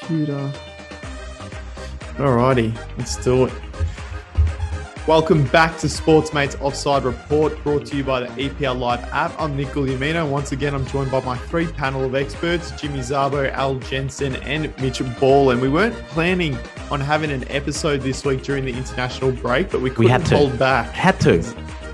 computer. Alrighty, let's do it. Welcome back to Sportsmates Offside Report, brought to you by the EPL Live app. I'm Nick Guglielmino. Once again, I'm joined by my three panel of experts, Jimmy Zabo, Al Jensen, and Mitch Ball. And we weren't planning on having an episode this week during the international break, but we couldn't We had to. hold back. Had to.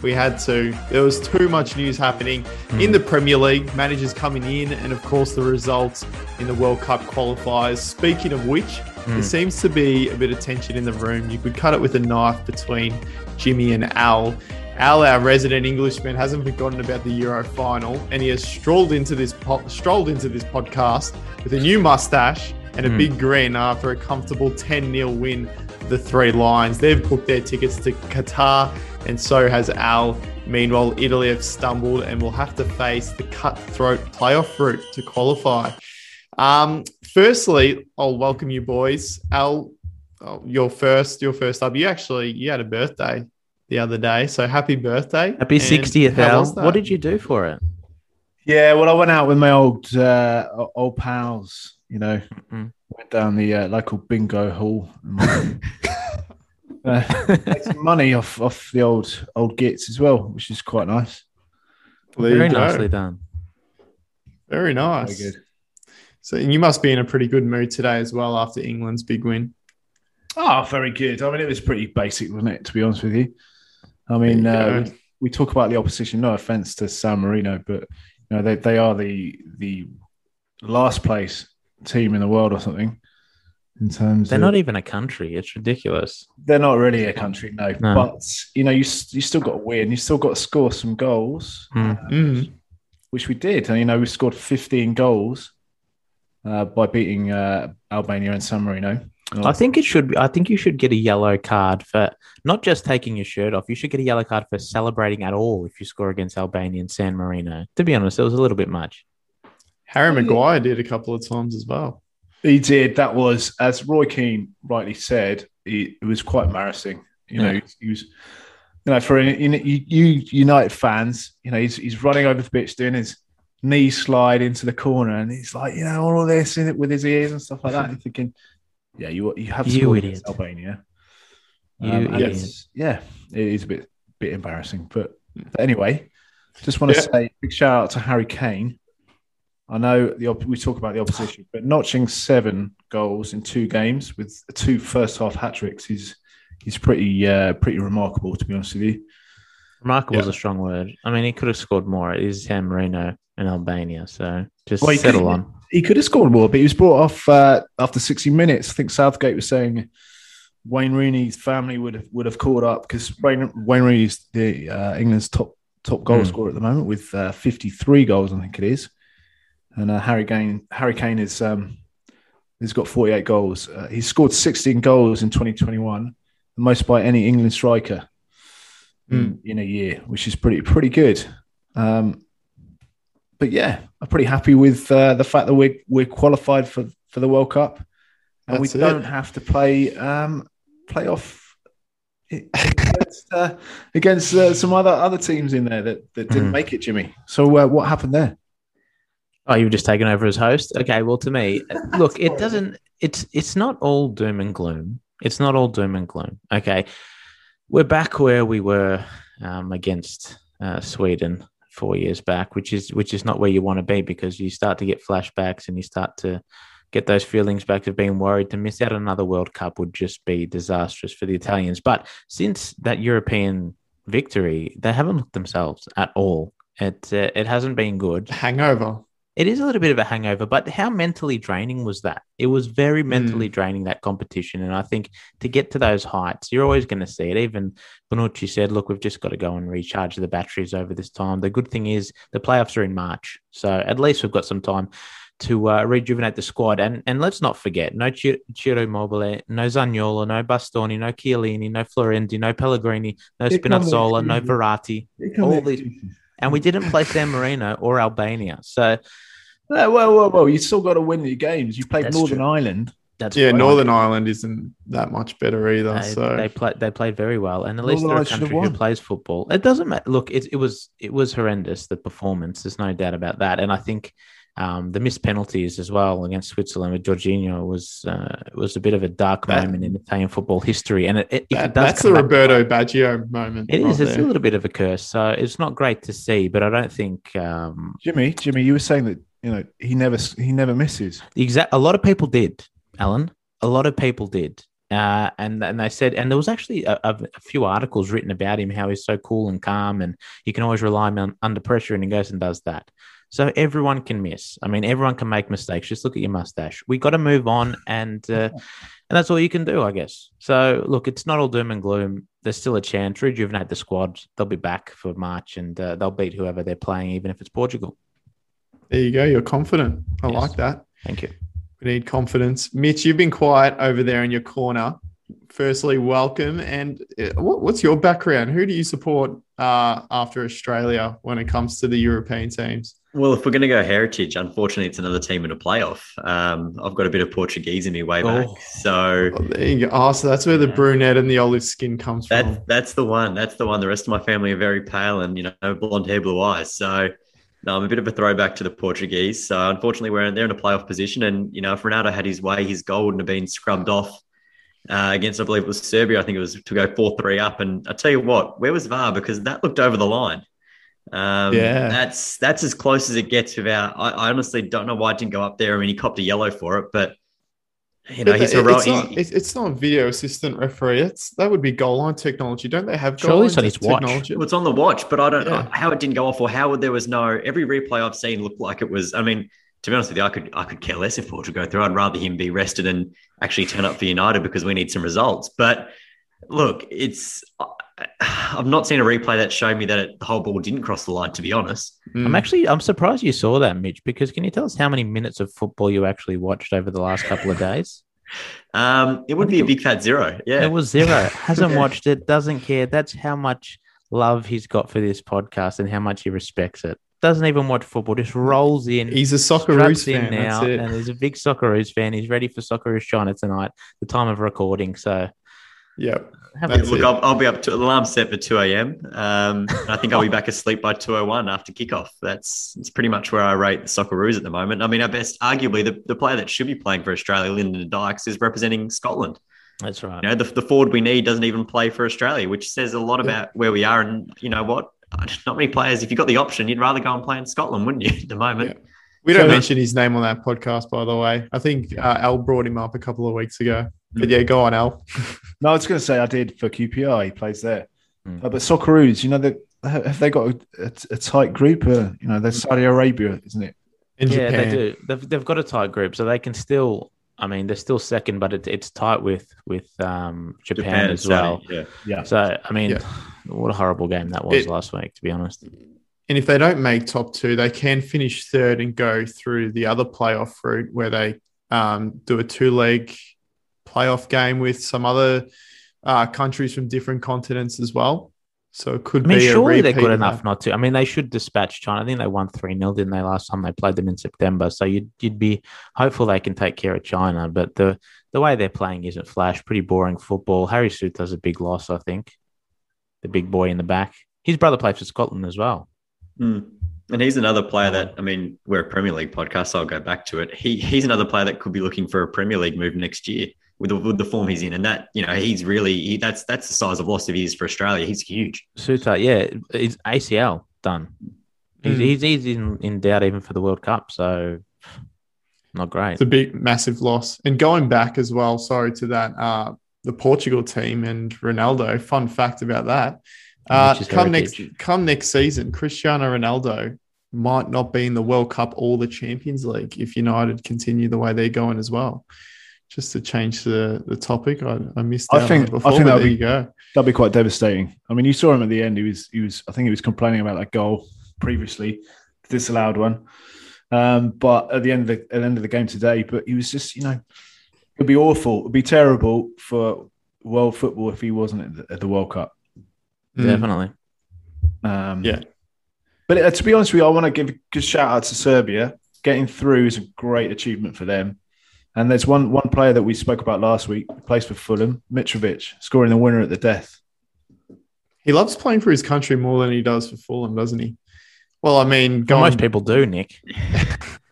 We had to. There was too much news happening in hmm. the Premier League, managers coming in, and of course the results in the World Cup qualifiers. Speaking of which, there hmm. seems to be a bit of tension in the room. You could cut it with a knife between Jimmy and Al. Al, our resident Englishman, hasn't forgotten about the Euro final, and he has strolled into this po- strolled into this podcast with a new mustache and a hmm. big grin after a comfortable 10 0 win the Three Lions. They've booked their tickets to Qatar, and so has Al. Meanwhile, Italy have stumbled and will have to face the cutthroat playoff route to qualify. Um, firstly, I'll welcome you boys. Al, oh, your first, your first up. You actually you had a birthday the other day, so happy birthday! Happy And 60th, Al. What did you do for it? Yeah, well, I went out with my old uh, old pals. You know, Mhm. went down the uh, local bingo hall. And, uh, made some money off off the old old gits as well, which is quite nice. There Very nicely done. Very nice. Very good. So and you must be in a pretty good mood today as well after England's big win. Oh, very good. I mean, it was pretty basic, wasn't it? To be honest with you, I mean, you uh, we, we talk about the opposition. No offense to San Marino, but you know they they are the the last place team in the world or something. In terms, They're of, not even a country. It's ridiculous. they're not really a country, no. No. But you know, you you still got to win. You still got to score some goals, Mm. uh, Mm. which we did. And you know, we scored 15 goals uh, by beating uh, Albania and San Marino. I think it should. I think you should get a yellow card for not just taking your shirt off. You should get a yellow card for celebrating at all if you score against Albania and San Marino. To be honest, it was a little bit much. Harry Maguire did a couple of times as well. He did. That was, as Roy Keane rightly said, he, it was quite embarrassing. You know, Yeah. he was, you know, for you, you United fans, you know, he's, he's running over the pitch doing his knee slide into the corner, and he's like, you know, all this in it with his ears and stuff like that. And thinking, yeah, you you have You scored idiot. Albania. You Um, idiot. yeah, it is a bit bit embarrassing, but, but anyway, just want to Yeah. say big shout out to Harry Kane. I know the op- we talk about the opposition, but notching seven goals in two games with two first half hat tricks is is pretty uh, pretty remarkable to be honest with you. Remarkable is a strong word. I mean, he could have scored more. It is San Marino in Albania, so just Well, he settle could- on. He could have scored more, but he was brought off uh, after 60 minutes. I think Southgate was saying Wayne Rooney's family would have would have caught up because Wayne, Wayne Rooney's the uh, England's top top goal Hmm. scorer at the moment with uh, 53 goals, I think it is. And uh, Harry Kane, Harry Kane is um, he's got 48 goals. Uh, he's scored 16 goals in 2021, the most by any England striker in, in a year, which is pretty pretty good. Um, but yeah, I'm pretty happy with uh, the fact that we're we're qualified for for the World Cup, and That's we it. don't have to play um, playoff against, uh, against uh, some other other teams in there that, that didn't Mhm. make it, Jimmy. So uh, what happened there? Oh, you were just taking over as host? Okay, well, to me, look, it doesn't. It's it's not all doom and gloom. It's not all doom and gloom. Okay, we're back where we were um, against uh, Sweden four years back, which is which is not where you want to be because you start to get flashbacks and you start to get those feelings back of being worried to miss out on another World Cup would just be disastrous for the Italians. But since that European victory, they haven't looked themselves at all. It uh, it hasn't been good. Hangover. It is a little bit of a hangover, but how mentally draining was that? It was very mentally draining that competition, and I think to get to those heights, you're always going to see it. Even Bonucci said, "Look, we've just got to go and recharge the batteries over this time." The good thing is the playoffs are in March, so at least we've got some time to uh, rejuvenate the squad. And and let's not forget, no Ciro Immobile, no Zaniolo, no Bastoni, no Chiellini, no Florenzi, no Pellegrini, no Spinazzola, no. Verratti, all these, and we didn't play San Marino or Albania. So Uh, well, well, well. You still got to win your games. You played Northern true. Ireland. that's Yeah, fine. Northern Ireland isn't that much better either. They, so they played they played very well, and at least Northern they're a Ireland country who plays football. It doesn't matter. Look, it, it was it was horrendous the performance. There's no doubt about that, and I think Um, the missed penalties as well against Switzerland with Jorginho was uh, was a bit of a dark That- moment in Italian football history, and it, it, That- it does that's the come back- Roberto Baggio moment. It is. right It's there. a little bit of a curse, so it's not great to see. But I don't think um, Jimmy, Jimmy, you were saying that you know he never he never misses. the exact. A lot of people did, Alan. A lot of people did, uh, and and they said, and there was actually a, a, a few articles written about him, how he's so cool and calm, and you can always rely on him under pressure, and he goes and does that. So everyone can miss. I mean, everyone can make mistakes. Just look at your mustache. We got to move on, and uh, and that's all you can do, I guess. So look, it's not all doom and gloom. There's still a chance. To rejuvenate the squad. They'll be back for March, and uh, they'll beat whoever they're playing, even if it's Portugal. There you go. You're confident. I Yes. like that. Thank you. We need confidence. Mitch, you've been quiet over there in your corner. Firstly, welcome. And uh, what's your background? Who do you support uh, after Australia when it comes to the European teams? Well, if we're going to go heritage, unfortunately, it's another team in a playoff. Um, I've got a bit of Portuguese in me way back, Oh. so Oh, there you go. Oh, so that's where the Yeah. brunette and the olive skin comes that's from. that's the one. That's the one. The rest of my family are very pale and you know blonde hair, blue eyes. So no, I'm a bit of a throwback to the Portuguese. So unfortunately, we're in, they're in a playoff position, and you know if Ronaldo had his way, his goal wouldn't have been scrubbed off uh, against I believe it was Serbia. I think it was to go four three up. And I tell you what, where was VAR because that looked over the line. Um, Yeah. that's that's as close as it gets without. I, I honestly don't know why it didn't go up there. I mean, he copped a yellow for it, but you know But he's it- heroic. it's, not, he- it's, it's not video assistant referee. It's that would be goal line technology. Don't they have goal Surely line it's on his watch. technology? Well, it's on the watch, but I don't Yeah. know how it didn't go off or how there was no every replay I've seen looked like it was. I mean, to be honest with you, I could I could care less if Portugal go through. I'd rather him be rested and actually turn up for United because we need some results. But look, it's I've not seen a replay that showed me that it, the whole ball didn't cross the line. To be honest, Mm. I'm actually I'm surprised you saw that, Mitch. Because can you tell us how many minutes of football you actually watched over the last couple of days? um, it would be a big fat zero. Yeah, It was zero. Hasn't Yeah. watched it. Doesn't care. That's how much love he's got for this podcast and how much he respects it. Doesn't even watch football. Just rolls in. He's a Socceroos fan. now, That's it. and he's a big Socceroos fan. He's ready for Socceroos China tonight, the time of recording. So Yep. have Look. I'll, I'll be up to alarm set for 2 a.m. Um, and I think I'll be back asleep by 2.01 after kickoff. That's, that's pretty much where I rate the Socceroos at the moment. I mean, our best, arguably, the, the player that should be playing for Australia, Lyndon Dykes, is representing Scotland. That's right. You know, the, the forward we need doesn't even play for Australia, which says a lot about where we are. And you know what? Not many players, if you got the option, you'd rather go and play in Scotland, wouldn't you, at the moment? We don't So- mention his name on that podcast, by the way. I think uh, Al brought him up a couple of weeks ago. But yeah, go on, Al. No, I was going to say I did for QPR. He plays there, Hmm. Uh, but Socceroos, you know, they, have they got a, a, a tight group? Uh, you know, they're Saudi Arabia, isn't it? In yeah, Japan. they do. They've, they've got a tight group, so they can still. I mean, they're still second, but it, it's tight with with um, Japan, and as Saudi, well. Yeah. Yeah. So, I mean, Yeah. what a horrible game that was It- last week, to be honest. And if they don't make top two, they can finish third and go through the other playoff route where they um, do a two leg playoff game with some other uh, countries from different continents as well. So it could I mean, be a surely they're good enough that. not to. I mean, they should dispatch China. I think they won 3 0, didn't they, last time they played them in September? So you'd, you'd be hopeful they can take care of China. But the, the way they're playing isn't flash. Pretty boring football. Harry Souttar's a big loss, I think. The big boy in the back. His brother plays for Scotland as well. Hmm. And he's another player that I mean, we're a Premier League podcast, so I'll go back to it. He he's another player that could be looking for a Premier League move next year with the, with the form he's in, and that you know he's really he, that's that's the size of loss of his for Australia. He's huge. Souttar, yeah, it's ACL done. He's, Mm. he's, he's in, in doubt even for the World Cup. So not great. It's a big, massive loss. And going back as well, sorry to that, uh, the Portugal team and Ronaldo. Fun fact about that. Uh, Which is come next, come next season, Cristiano Ronaldo might not be in the World Cup or the Champions League if United continue the way they're going as well. Just to change the, the topic, I, I missed I think- on it I before. think that'll there be- go. That'd be quite devastating. I mean, you saw him at the end. He was, he was, I think he was complaining about that goal previously, the disallowed one. Um, but at the end of the, at the end of the game today, but he was just, you know, it'd be awful. It'd be terrible for world football if he wasn't at the, at the World Cup. Definitely. Um, Yeah. But uh, to be honest with you, I want to give a good shout out to Serbia. Getting through is a great achievement for them. And there's one one player that we spoke about last week, who plays for Fulham, Mitrovic, scoring the winner at the death. He loves playing for his country more than he does for Fulham, doesn't he? Well, I mean, Well, most people do, Nick.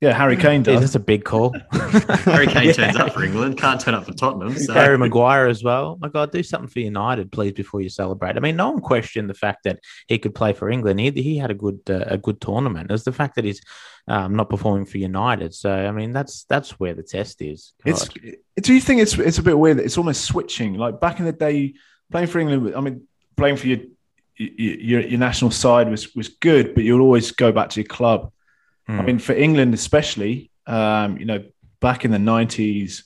Yeah, Harry Kane Yeah, does. that's a big call. Harry Kane Yeah. turns up for England, can't turn up for Tottenham. So Harry Maguire as well. My God, do something for United, please, before you celebrate. I mean, no one questioned the fact that he could play for England. He, he had a good uh, a good tournament. It's the fact that he's um, not performing for United. So, I mean, that's that's where the test is. It's. Do you think it's it's a bit weird? that It's almost switching. Like back in the day, playing for England. I mean, playing for your your, your national side was was good, but you'll always go back to your club. I Hmm. mean, for England especially, um, you know, back in the nineties,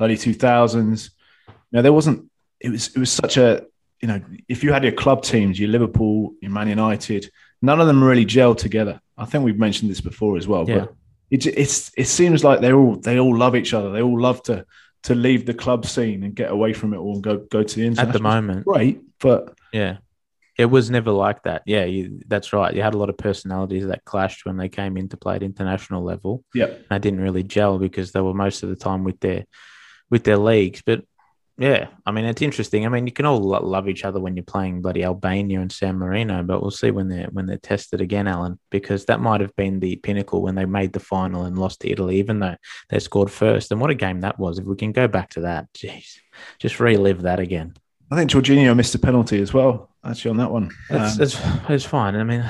early two thousands, you know, there wasn't. It was it was such a you know, if you had your club teams, your Liverpool, your Man United, none of them really gelled together. I think we've mentioned this before as well. Yeah. But it it's it seems like they all they all love each other. They all love to to leave the club scene and get away from it all and go go to the at the moment. Great, but Yeah. It was never like that. Yeah, you, that's right. You had a lot of personalities that clashed when they came in to play at international level. yeah, They didn't really gel because they were most of the time with their with their leagues. But yeah, I mean, it's interesting. I mean, you can all love each other when you're playing bloody Albania and San Marino, but we'll see when they're when they're tested again, Alan, because that might have been the pinnacle when they made the final and lost to Italy, even though they scored first. And what a game that was! If we can go back to that, jeez, just relive that again. I think Jorginho missed a penalty as well. Actually, on that one, It's, Um, it's, it's fine. I mean,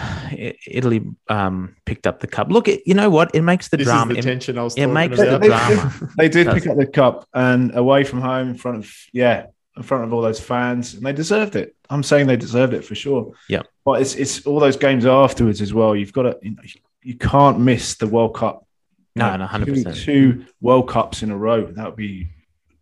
Italy um, picked up the cup. Look, it, you know what? It makes the This drama. is the it- tension I was it makes about. the drama. they did pick up the cup and away from home in front of yeah in front of all those fans and they deserved it i'm saying they deserved it for sure Yeah. but it's it's all those games afterwards as well you've got to you, know, you can't miss the world cup No, You no, know, hundred two, percent. two world cups in a row that would be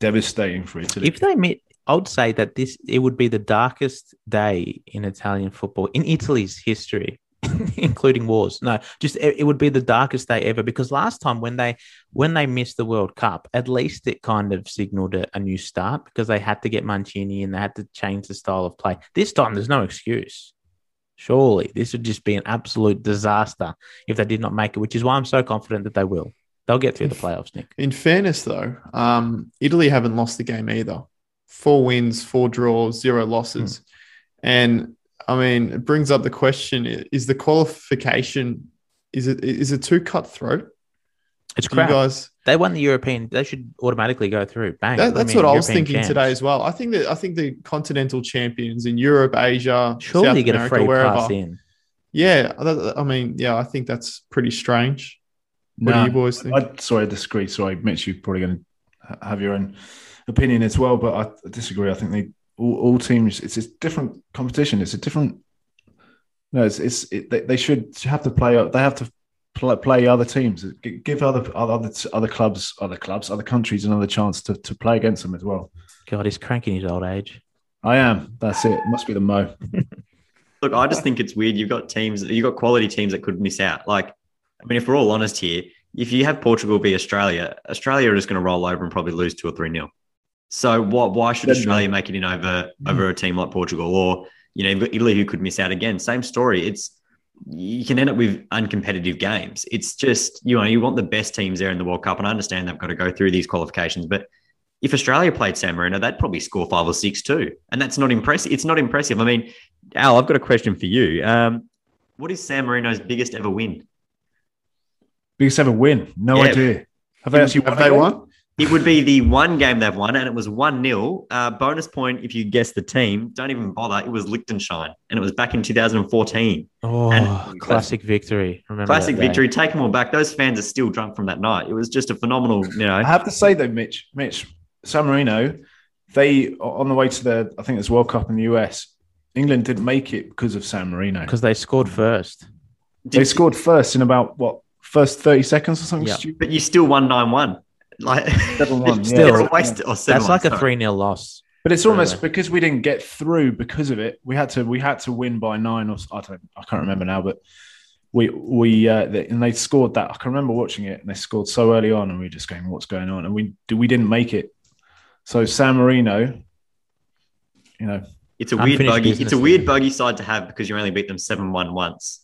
devastating for italy If they met, I would say that this it would be the darkest day in Italian football in Italy's history, including wars. No, just it, it would be the darkest day ever because last time when they when they missed the World Cup, at least it kind of signaled a, a new start because they had to get Mancini and they had to change the style of play. This time, there's no excuse. Surely, this would just be an absolute disaster if they did not make it, which is why I'm so confident that they will. They'll get through the playoffs, Nick. In fairness, though, um, Italy haven't lost the game either. Four wins, four draws, zero losses. Hmm. And I mean, it brings up the question: Is the qualification is it is it too cutthroat? It's Do you guys? They won the European. They should automatically go through. Bang. That, I that's mean, what I was thinking champs. today as well. I think that I think the continental champions in Europe, Asia, Surely South you get America, a free wherever. pass in. Yeah, I mean, yeah, I think that's pretty strange. What Nah, do you boys think? I, sorry, I disagree. Sorry, Mitch, you're probably going to have your own opinion as well, but I disagree. I think they all, all teams. It's a different competition. It's a different. No, it's it's it, they, they should have to play. They have to play, play other teams. Give other other other clubs, other clubs, other countries another chance to, to play against them as well. God, he's cranking his old age. I am. That's it. Must be the mo. Look, I just think it's weird. You've got teams, you've got quality teams that could miss out. Like, I mean, if we're all honest here, if you have Portugal be Australia, Australia are just going to roll over and probably lose two or three nil. So what? Why should Australia make it in over over a team like Portugal or you know you've got Italy who could miss out again? Same story. It's you can end up with uncompetitive games. It's just you know you want the best teams there in the World Cup, and I understand they've got to go through these qualifications, but if Australia played San Marino, they'd probably score five or six too, and that's not impressive. It's not impressive. I mean, Al, I've got a question for you. Um, what is San Marino's biggest ever win? Biggest ever win? No Yeah. idea. Have they actually Have won? they a won? It would be the one game they've won, and it was 1 0. Uh, bonus point if you guess the team. Don't even bother. It was Liechtenstein, and it was back in 2014. Oh, And- classic victory. Remember Classic victory. Take them all back. Those fans are still drunk from that night. It was just a phenomenal, you know. I have to say though, Mitch, Mitch, San Marino, they on the way to the I think it's World Cup in the US. England didn't make it because of San Marino. because they scored first. They scored first in about what first thirty seconds or something Yeah. stupid. But you still won 9 1. Like, 7-1, Still, it's a waste. Or 7 That's like a 3 0 loss. But it's almost Really? because we didn't get through because of it. We had to we had to win by nine or s- I don't I can't remember now, but we we uh, they, and they scored that. I can remember watching it and they scored so early on, and we were just going, "What's going on?" And we we didn't make it. So San Marino, you know, It's a weird Unfinished buggy. It's a weird there. buggy side to have because you only beat them seven one once.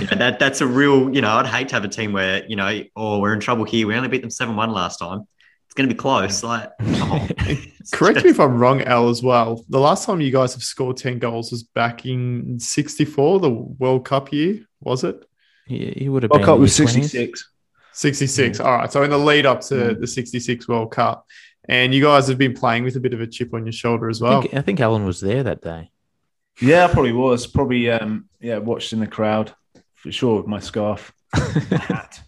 You know, that that's a real. You know, I'd hate to have a team where you know, oh, we're in trouble here. We only beat them seven one last time. It's going to be close. Like, come Correct me if I'm wrong, Al, as well. The last time you guys have scored 10 goals was back in 64, the World Cup year, was it? He, he would have World been Cup was his 20s. sixty six. 66. All right. So in the lead up to Mm. the 66 World Cup, and you guys have been playing with a bit of a chip on your shoulder as I well. think, I think Alan was there that day. Yeah, I probably was. Probably, um, yeah, watched in the crowd for sure with my scarf, my hat.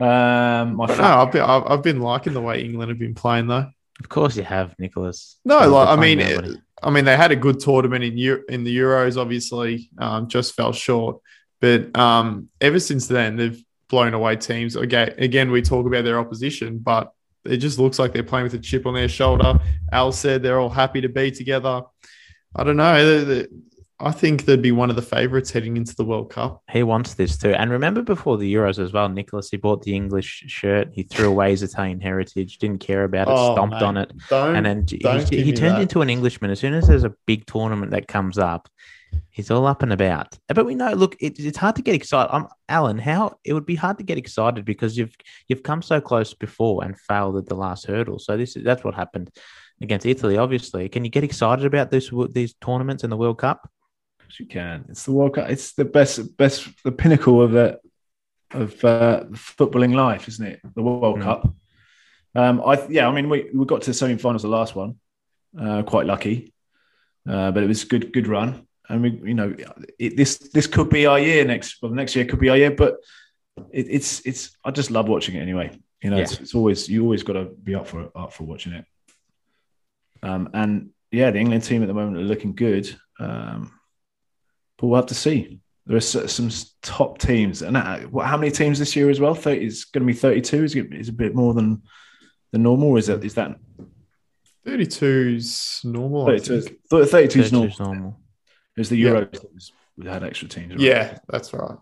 Um, my But no, I've been, I've, I've been liking the way England have been playing though. Of course, you have, Nicholas. No, They're like I mean, it- I mean they had a good tournament in Eu- in the Euros. Obviously, um, just fell short. But um, ever since then, they've blown away teams. Again, again, we talk about their opposition, but it just looks like they're playing with a chip on their shoulder. Al said they're all happy to be together. I don't know. I think they'd be one of the favourites heading into the World Cup. He wants this too. And remember before the Euros as well, Nicholas, he bought the English shirt. He threw away his Italian heritage, didn't care about it, Oh, stomped mate. on it. And then he, he turned that. into an Englishman. As soon as there's a big tournament that comes up, he's all up and about. But we know, look, it, it's hard to get excited. I'm Alan, how it would be hard to get excited because you've you've come so close before and failed at the last hurdle. So this is that's what happened against Italy. Obviously, can you get excited about this these tournaments and the World Cup? Yes, you can. It's the World Cup. It's the best, best, the pinnacle of the of uh, footballing life, isn't it? The World Mm. Cup. Um, I yeah, I mean, we, we got to the semi-finals the last one, uh, quite lucky, uh, but it was a good good run. And we, you know, it, this this could be our year next. Well, next year could be our year, but it, it's it's. I just love watching it anyway. You know, it's, it's always you always got to be up for up for watching it. Um, and yeah, the England team at the moment are looking good. Um, but we'll have to see. There are some top teams, and uh, how many teams this year as well? 30, it's going to be thirty-two. Is it is a bit more than the normal? Or is that is that 32's normal. 32? think. 32 is normal. 32's normal. It was the Yeah. Euros that was, we had extra teams. Right? Yeah, that's right.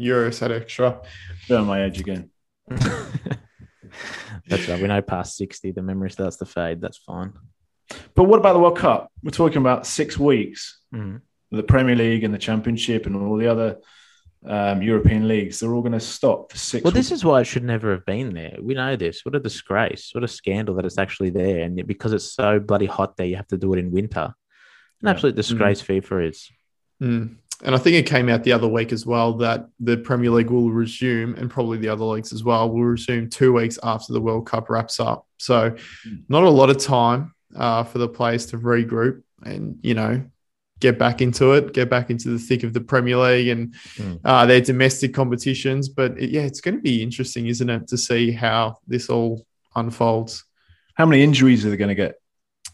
Euros had extra. Showing my age again. That's right. We know past 60, the memory starts to fade. That's fine. But what about the World Cup? We're talking about six weeks. Mhm. The Premier League and the Championship and all the other um, European leagues, they're all going to stop for six Well, weeks. this is why it should never have been there. We know this. What a disgrace. What a scandal that it's actually there. And because it's so bloody hot there, you have to do it in winter. An Yeah. absolute disgrace FIFA is. Mm. And I think it came out the other week as well that the Premier League will resume, and probably the other leagues as well, will resume two weeks after the World Cup wraps up. So, Mm. not a lot of time uh, for the players to regroup and, you know, get back into it, get back into the thick of the Premier League and Mm. uh, their domestic competitions. But it, yeah, it's going to be interesting, isn't it, to see how this all unfolds. How many injuries are they going to get?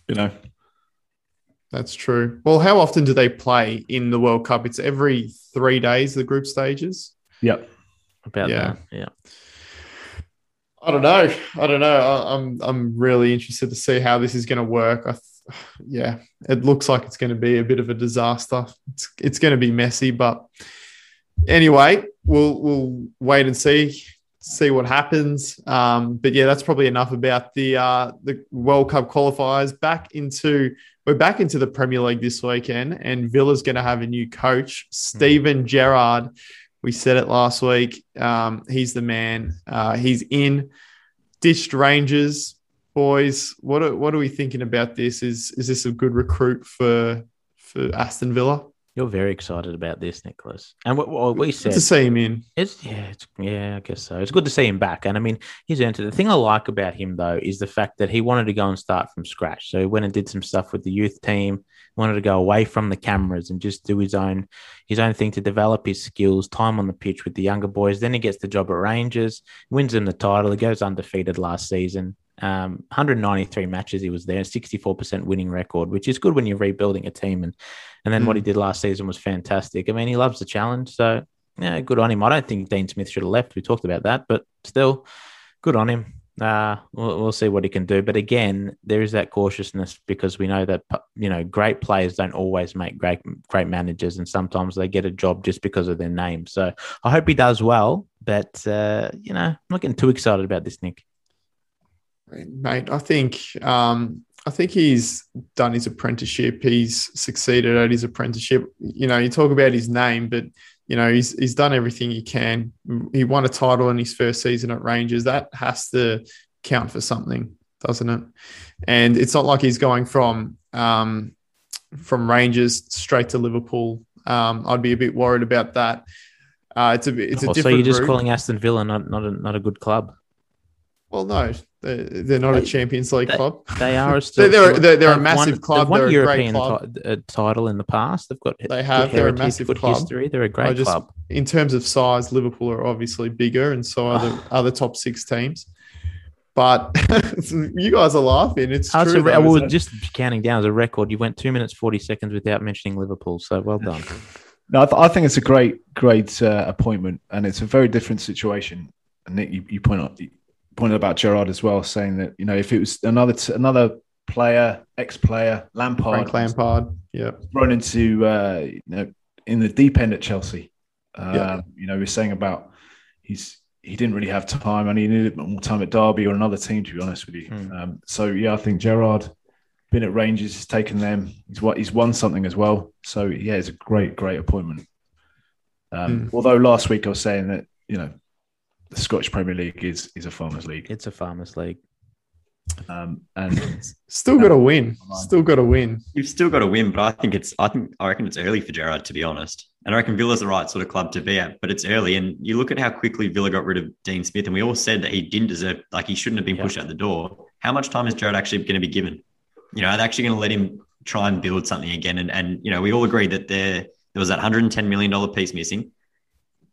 You know, That's true. Well, how often do they play in the World Cup? It's every three days, the group stages. yep. About Yeah. that. Yeah. I don't know. I don't know. I, I'm I'm really interested to see how this is going to work. I th- yeah, it looks like it's going to be a bit of a disaster. It's it's going to be messy, but anyway, we'll we'll wait and see see what happens. Um, but yeah, that's probably enough about the uh, the World Cup qualifiers. Back into we're back into the Premier League this weekend, and Villa's going to have a new coach, Steven Gerrard. We said it last week. Um, he's the man. Uh, he's in. Ditched Rangers, boys. What are, what are we thinking about this? Is is this a good recruit for for Aston Villa? You're very excited about this, Nicholas. And what, what we Good said, to see him in. It's yeah, it's yeah, I guess so. It's good to see him back, and I mean, he's earned it. The thing I like about him though is the fact that he wanted to go and start from scratch. So he went and did some stuff with the youth team. Wanted to go away from the cameras and just do his own his own thing to develop his skills, time on the pitch with the younger boys. Then he gets the job at Rangers, wins them the title. He goes undefeated last season. Um, 193 matches he was there, 64% winning record, which is good when you're rebuilding a team. And and then what he did last season was fantastic. I mean, he loves the challenge, so yeah, good on him. I don't think Dean Smith should have left. We talked about that, but still, good on him. Uh, we'll, we'll see what he can do. But again, there is that cautiousness because we know that you know great players don't always make great great managers, and sometimes they get a job just because of their name. So I hope he does well. But uh, you know, I'm not getting too excited about this, Nick. Mate. I think um, I think he's done his apprenticeship. He's succeeded at his apprenticeship. You know, you talk about his name, but you know he's he's done everything he can. He won a title in his first season at Rangers. That has to count for something, doesn't it? And it's not like he's going from um, from Rangers straight to Liverpool. Um, I'd be a bit worried about that. Uh, it's a it's a Oh, so you're just route. calling Aston Villa not not a, not a good club? Well, no, they're, they're not a Champions League they- club. They are a They're, still, they're, they're, they're a massive won, club. They've won They're a a European great club. ti- uh, title in the past. They've got They have. They're a massive club. history. They're a great just- club. in terms of size, Liverpool are obviously bigger, and so are the other top six teams. But you guys are laughing. It's Oh, true. it's a re- though, well, it? just counting down as a record, you went two minutes forty seconds without mentioning Liverpool. So well done. No, I, th- I think it's a great, great uh, appointment, and it's a very different situation. And Nick, you, you point out you pointed about Gerrard as well, saying that you know if it was another t- another player, ex-player, Lampard, Frank Lampard. Yeah. thrown into uh, you know in the deep end at Chelsea. Yeah. You know, we're saying about he's he didn't really have time, and he needed more time at Derby or another team. To be honest with you, Hmm. um, so yeah, I think Gerrard been at Rangers, he's taken them. He's what he's won something as well. So yeah, it's a great, great appointment. Um, Hmm. Although last week I was saying that you know the Scottish Premier League is is a farmers league, It's a farmers league. um, and Still got to win. Still got to win. You've still got to win, but I think it's I think I reckon it's early for Gerrard to be honest. And I reckon Villa's the right sort of club to be at, but it's early. And you look at how quickly Villa got rid of Dean Smith, and we all said that he didn't deserve, like he shouldn't have been Yeah. pushed out the door. How much time is Gerrard actually going to be given? You know, are they actually going to let him try and build something again? And and you know, we all agree that there there was that 110 million dollar piece missing.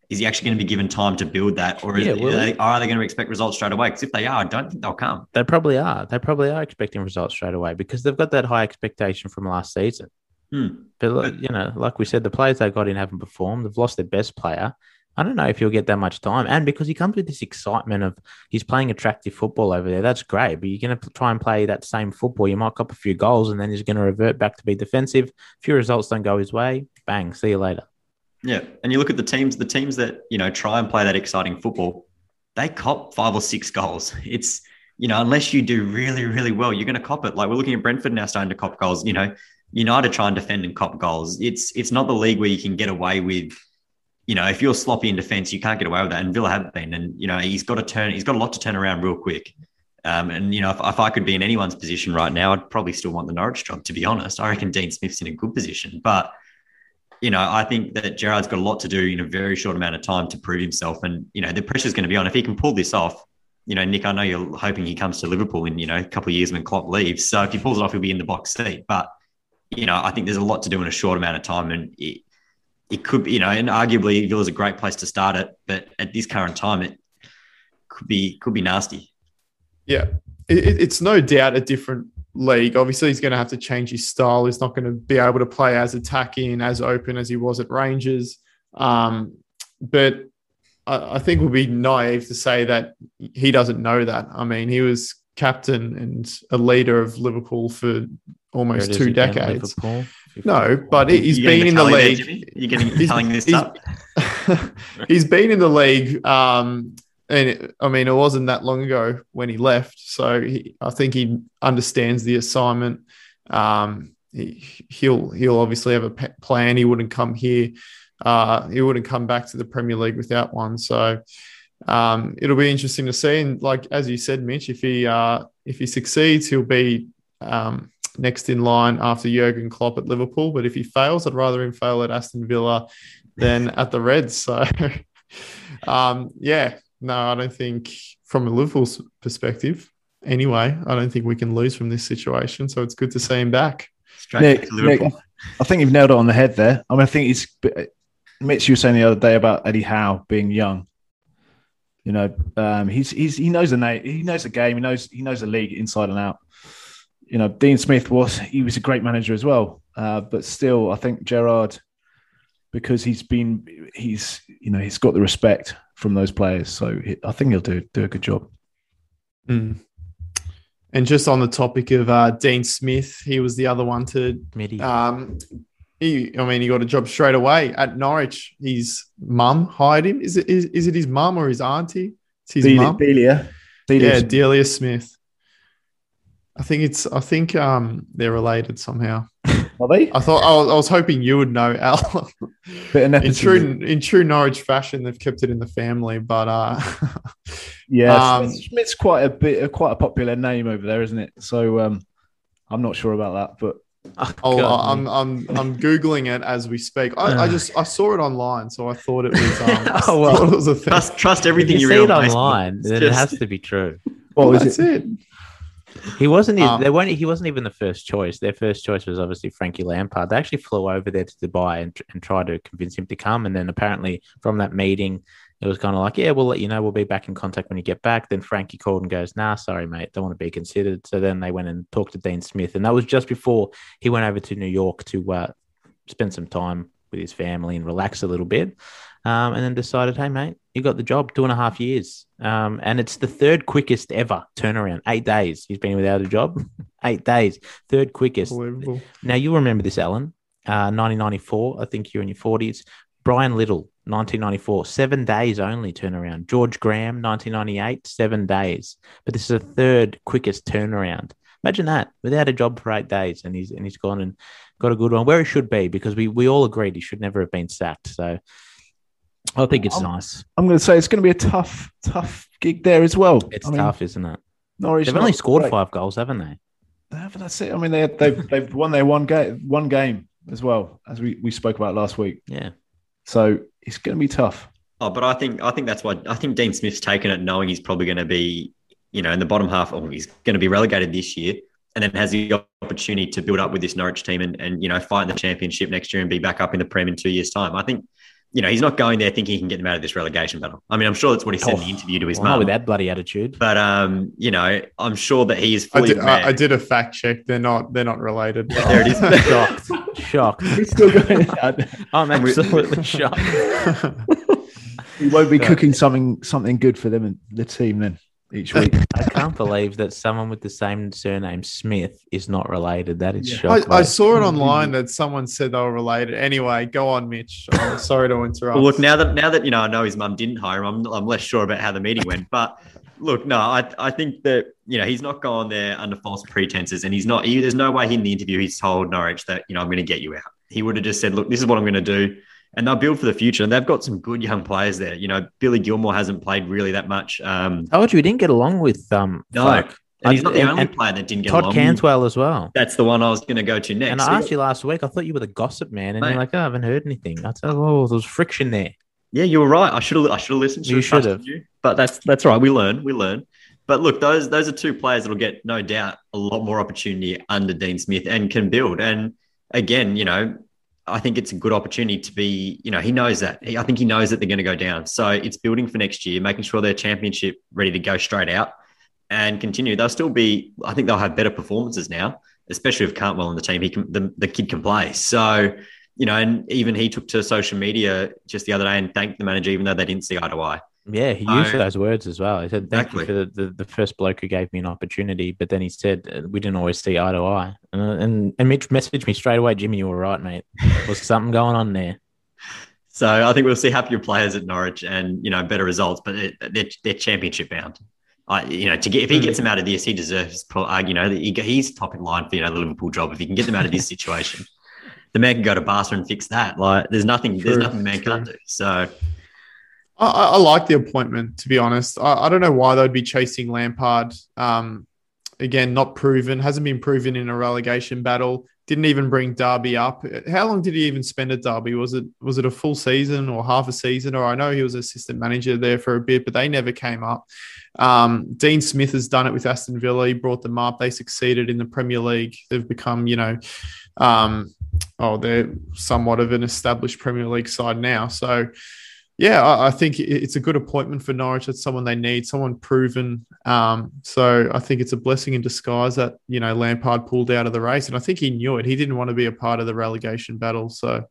Is he actually going to be given time to build that, or is, Yeah, are, they, are they going to expect results straight away? Because if they are, I don't think they'll come. They probably are. They probably are expecting results straight away because they've got that high expectation from last season. Hmm. But But- you know, like we said, the players they got in haven't performed. They've lost their best player. I don't know if he'll get that much time, and because he comes with this excitement of he's playing attractive football over there, that's great. But you're going to try and play that same football. You might cop a few goals, and then he's going to revert back to be defensive. Few results don't go his way, bang, see you later. Yeah, and you look at the teams, the teams that you know try and play that exciting football, they cop five or six goals. It's you know unless you do really really well, you're going to cop it. Like we're looking at Brentford now starting to cop goals. You know, United try and defend and cop goals. It's it's not the league where you can get away with. You know, if you're sloppy in defense, you can't get away with that. And Villa have been, and you know he's got to turn. He's got a lot to turn around real quick. Um, and you know, if, if I could be in anyone's position right now, I'd probably still want the Norwich job. To be honest, I reckon Dean Smith's in a good position, but you know, I think that Gerrard's got a lot to do in a very short amount of time to prove himself. And, you know, the pressure's going to be on. If he can pull this off, you know, Nick, I know you're hoping he comes to Liverpool in, you know, a couple of years when Klopp leaves. So if he pulls it off, he'll be in the box seat. But, you know, I think there's a lot to do in a short amount of time. And it, it could be, you know, and arguably Villa's a great place to start it. But at this current time, it could be, could be nasty. Yeah. It, it- it's no doubt a different league. Obviously, he's going to have to change his style. He's not going to be able to play as attacking, as open as he was at Rangers. Um, but I, I think we'll be naive to say that he doesn't know that. I mean, he was captain and a leader of Liverpool for almost two again, decades. Liverpool. No, but he's You getting been in the tally there, league. You're getting telling this he's- up. he's been in the league, um, and it- I mean, it wasn't that long ago when he left. So he, I think he understands the assignment. Um, he, he'll he'll obviously have a plan. He wouldn't come here. Uh, he wouldn't come back to the Premier League without one. So um, it'll be interesting to see. And like as you said, Mitch, if he uh, if he succeeds, he'll be um, next in line after Jurgen Klopp at Liverpool. But if he fails, I'd rather him fail at Aston Villa than at the Reds. So, um, yeah, no, I don't think from a Liverpool's perspective, anyway, I don't think we can lose from this situation. So it's good to see him back. Nick, back to Liverpool. Nick, I think you've nailed it on the head there. I mean, I think he's. Mitch, you were saying the other day about Eddie Howe being young. You know, um, he's he's he knows the name, he knows the game, he knows he knows the league inside and out. You know, Dean Smith was he was a great manager as well, uh, but still, I think Gerrard, because he's been he's you know he's got the respect from those players, so I think he'll do do a good job. Mm. And just on the topic of uh, Dean Smith, he was the other one to Midi. Um, he, I mean, he got a job straight away at Norwich. His mum hired him. Is it is, is it his mum or his auntie? It's his Delia, mum. Delia, Delia Yeah, Delia Smith. I think it's. I think um they're related somehow. are they? I thought I was, I was hoping you would know, Al. Bit in true in true Norwich fashion, they've kept it in the family, but uh, Yeah, Um, Smith's, Smith's quite a bit, quite a popular name over there, isn't it? So um, I'm not sure about that, but Oh, I'll, I'm I'm I'm googling it as we speak. I, I Uh. just I saw it online, so I thought it was. Um, Oh, well. it was a thing. Trust, trust if everything you you see read it online, It's then it has to be true. Well, was That's it? it. He wasn't. Um, they weren't. He wasn't even the first choice. Their first choice was obviously Frankie Lampard. They actually flew over there to Dubai and, and tried to convince him to come. And then apparently from that meeting, it was kind of like, yeah, we'll let you know. We'll be back in contact when you get back. Then Frankie called and goes, nah, sorry, mate, don't want to be considered. So then they went and talked to Dean Smith, and that was just before he went over to New York to uh, spend some time with his family and relax a little bit. Um, and then decided, hey, mate, you got the job two and a half years. Um, and it's the third quickest ever turnaround. Eight days. He's been without a job. Eight days. Third quickest. Now, you remember this, Alan. Uh, 1994. I think you're in your 40s. Brian Little, 1994. Seven days only turnaround. George Graham, 1998. Seven days. But this is a third quickest turnaround. Imagine that without a job for eight days, and he's and he's gone and got a good one where he should be because we we all agreed he should never have been sacked. So I think it's Um, nice. I'm going to say it's going to be a tough, tough gig there as well. It's I mean, tough, isn't it? Norwich They've only scored great. five goals, haven't they? Yeah, but that's it. I mean, they, they've they've won their one game, one game as well as we, we spoke about last week. Yeah. So it's going to be tough. Oh, but I think I think that's why I think Dean Smith's taken it, knowing he's probably going to be, you know, in the bottom half, or he's going to be relegated this year, and then has the opportunity to build up with this Norwich team and and you know fight in the championship next year and be back up in the Prem in two years' time. I think, you know, he's not going there thinking he can get them out of this relegation battle. I mean, I'm sure that's what he said in the Oh, interview to his Well, mum. with that bloody attitude. But um, you know, I'm sure that he is I fully did, aware. I, I did a fact check. They're not. They're not related. There it is. shocked. Shocked. He's still going. I'm And we- absolutely shocked. he won't be Right. cooking something something good for them and the team then each week. I can't believe that someone with the same surname Smith is not related. That is Yeah. shocking. I, I saw it mm-hmm. online that someone said they were related. Anyway, go on, Mitch. I'm oh, sorry to interrupt. Well, look now that now that you know I know his mum didn't hire him, I'm, I'm less sure about how the meeting went. But look, no, I I think that you know he's not gone there under false pretenses, and he's not. He, there's no way in the interview he's told Norwich that you know I'm going to get you out. He would have just said, look, this is what I'm going to do, and they'll build for the future. And they've got some good young players there. You know, Billy Gilmour hasn't played really that much. Um, told you he didn't get along with um No. folk. and he's not the only and player that didn't get along with Todd along. Cantwell as well. That's the one I was going to go to next. And I asked you last week, I thought you were the gossip man, and Mate. you're like, oh, I haven't heard anything. I said, oh, there was friction there. Yeah, you were right. I should have. I should have listened. To you Should should have. You. But that's that's all right. We learn. We learn. But look, those those are two players that'll get no doubt a lot more opportunity under Dean Smith and can build. And again, you know, I think it's a good opportunity to be. You know, he knows that. He, I think he knows that they're going to go down. So it's building for next year, making sure they're championship ready to go straight out and continue. They'll still be. I think they'll have better performances now, especially if Cantwell on the team. He can. The, the kid can play. So you know, and even he took to social media just the other day and thanked the manager, even though they didn't see eye to eye. Yeah, he used those words as well. He said, "Thank Exactly. you for the, the, the first bloke who gave me an opportunity." But then he said, uh, "We didn't always see eye to eye." And and, and Mitch messaged me straight away, "Jimmy, you were right, mate. Was something going on there?" So I think we'll see happier players at Norwich and you know better results, but it, they're, they're championship bound. I, you know, to get if he gets them out of this, he deserves. Uh, you know, he, he's top in line for you know the Liverpool job. If he can get them out of this situation, the man can go to Barca and fix that. Like, there's nothing. there's nothing the man true. can't do. So I, I like the appointment, to be honest. I, I don't know why they'd be chasing Lampard. Um, again, not proven, hasn't been proven in a relegation battle. Didn't even bring Derby up. How long did he even spend at Derby? Was it was it a full season or half a season? Or I know he was assistant manager there for a bit, but they never came up. Um, Dean Smith has done it with Aston Villa. He brought them up. They succeeded in the Premier League. They've become, you know, um, oh, they're somewhat of an established Premier League side now. So, yeah, I, I think it's a good appointment for Norwich. It's someone they need, someone proven. Um, so I think it's a blessing in disguise that you know Lampard pulled out of the race, and I think he knew it. He didn't want to be a part of the relegation battle. So,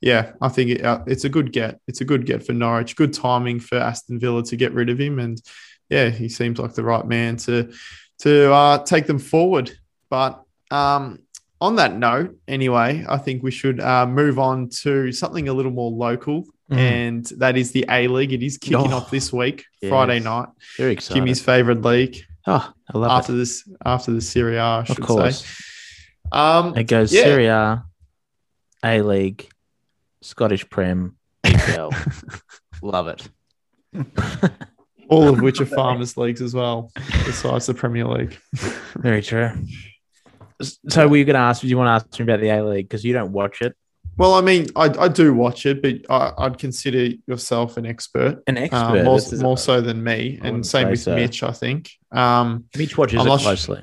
yeah, I think it, uh, it's a good get. It's a good get for Norwich. Good timing for Aston Villa to get rid of him, and yeah, he seems like the right man to to uh, take them forward. But um, on that note, anyway, I think we should uh, move on to something a little more local, Mm. and that is the A League. It is kicking Oh, off this week, yes. Friday night. Very excited. Jimmy's favorite league oh, I love after it. this after the Serie A, I Of course, say. Um, it goes yeah. Serie A, A League, Scottish Prem, EPL. love it. all of which are farmers leagues as well, besides the Premier League. Very true. So were you going to ask? Do you want to ask me about the A League because you don't watch it? Well, I mean, I, I do watch it, but I, I'd consider yourself an expert, An uh, expert. more, This is- so than me, I and same with so. Mitch. I think. Um, Mitch watches I'm it closely,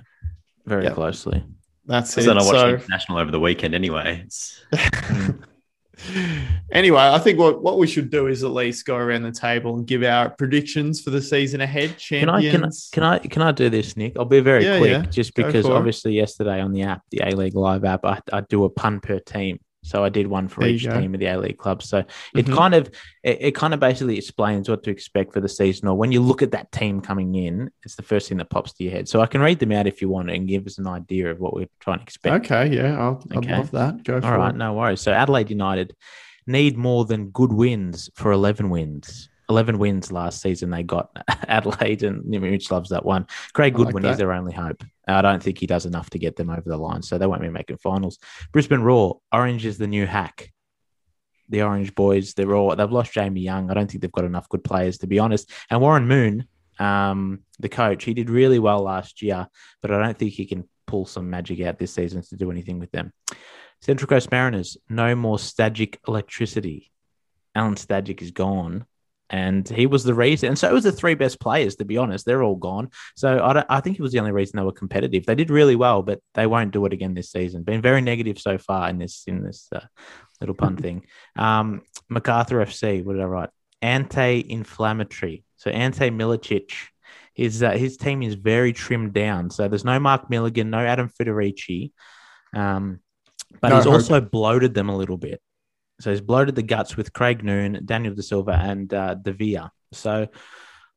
very Yeah. closely. that's Because it. I watched So, international over the weekend anyway. Anyway, I think what, what we should do is at least go around the table and give our predictions for the season ahead. Can I, can I can I can I do this, Nick? I'll be very Yeah, quick, yeah. just Go because for it. obviously yesterday on the app, the A League Live app, I, I do a pun per team. So I did one for There each team of the A League club. So it Mhm. kind of it, it kind of basically explains what to expect for the season, or when you look at that team coming in, it's the first thing that pops to your head. So I can read them out if you want and give us an idea of what we're trying to expect. Okay, yeah, I'll, Okay. I'd love that. Go for All right, it. no worries. So Adelaide United need more than good wins for 11 wins. 11 wins last season they got Adelaide, and Mitch loves that one. Craig like Goodwin that. is their only hope. I don't think he does enough to get them over the line, so they won't be making finals. Brisbane Roar, Orange is the new hack. The Orange boys, they're all they've lost Jamie Young. I don't think they've got enough good players to be honest. And Warren Moore, um, the coach, he did really well last year, but I don't think he can pull some magic out this season to do anything with them. Central Coast Mariners, no more Stagic electricity. Alan Stajcic is gone. And he was the reason, and so it was the three best players. To be honest, they're all gone. So I, don't, I think he was the only reason they were competitive. They did really well, but they won't do it again this season. Been very negative so far in this in this uh, little pun thing. Um, Macarthur FC, what did I write? Anti-inflammatory. So Ante Milicic, his uh, his team is very trimmed down. So there's no Mark Milligan, no Adam Federici, um, but No he's hope. also bloated them a little bit. So he's bloated the guts with Craig Noone, Daniel De Silva, and uh, Dávila. So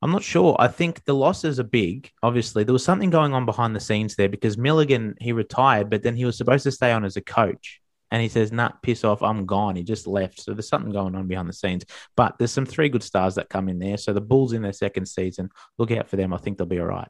I'm not sure. I think the losses are big. Obviously, there was something going on behind the scenes there because Milligan he retired, but then he was supposed to stay on as a coach, and he says, "Nah, piss off, I'm gone." He just left. So there's something going on behind the scenes. But there's some three good stars that come in there. So the Bulls in their second season, look out for them. I think they'll be all right.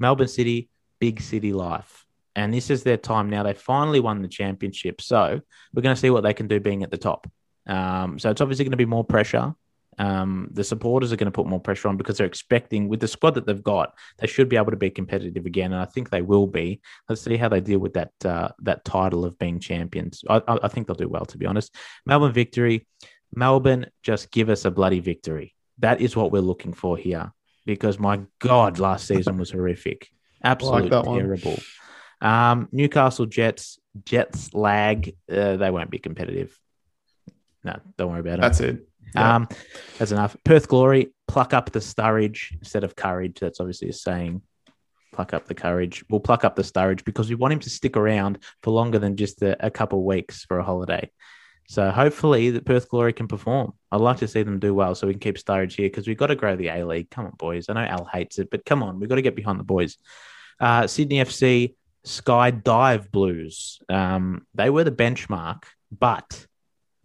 Melbourne City, big city life. And this is their time now. They finally won the championship. So we're going to see what they can do being at the top. Um, so it's obviously going to be more pressure. Um, the supporters are going to put more pressure on because they're expecting, with the squad that they've got, they should be able to be competitive again, and I think they will be. Let's see how they deal with that uh, that title of being champions. I, I I think they'll do well, to be honest. Melbourne victory. Melbourne, just give us a bloody victory. That is what we're looking for here, because my God, last season was horrific, absolutely one. terrible. Um, Newcastle Jets, Jets lag. Uh, they won't be competitive. No, don't worry about it. That's it. Yeah. Um, that's enough. Perth Glory, pluck up the Sturridge instead of courage. That's obviously a saying. Pluck up the courage. We'll pluck up the Sturridge because we want him to stick around for longer than just a, a couple of weeks for a holiday. So hopefully the Perth Glory can perform. I'd like to see them do well so we can keep Sturridge here because we've got to grow the A League. Come on, boys. I know Al hates it, but come on, we've got to get behind the boys. Uh, Sydney FC, Sky Dive Blues. Um, they were the benchmark, but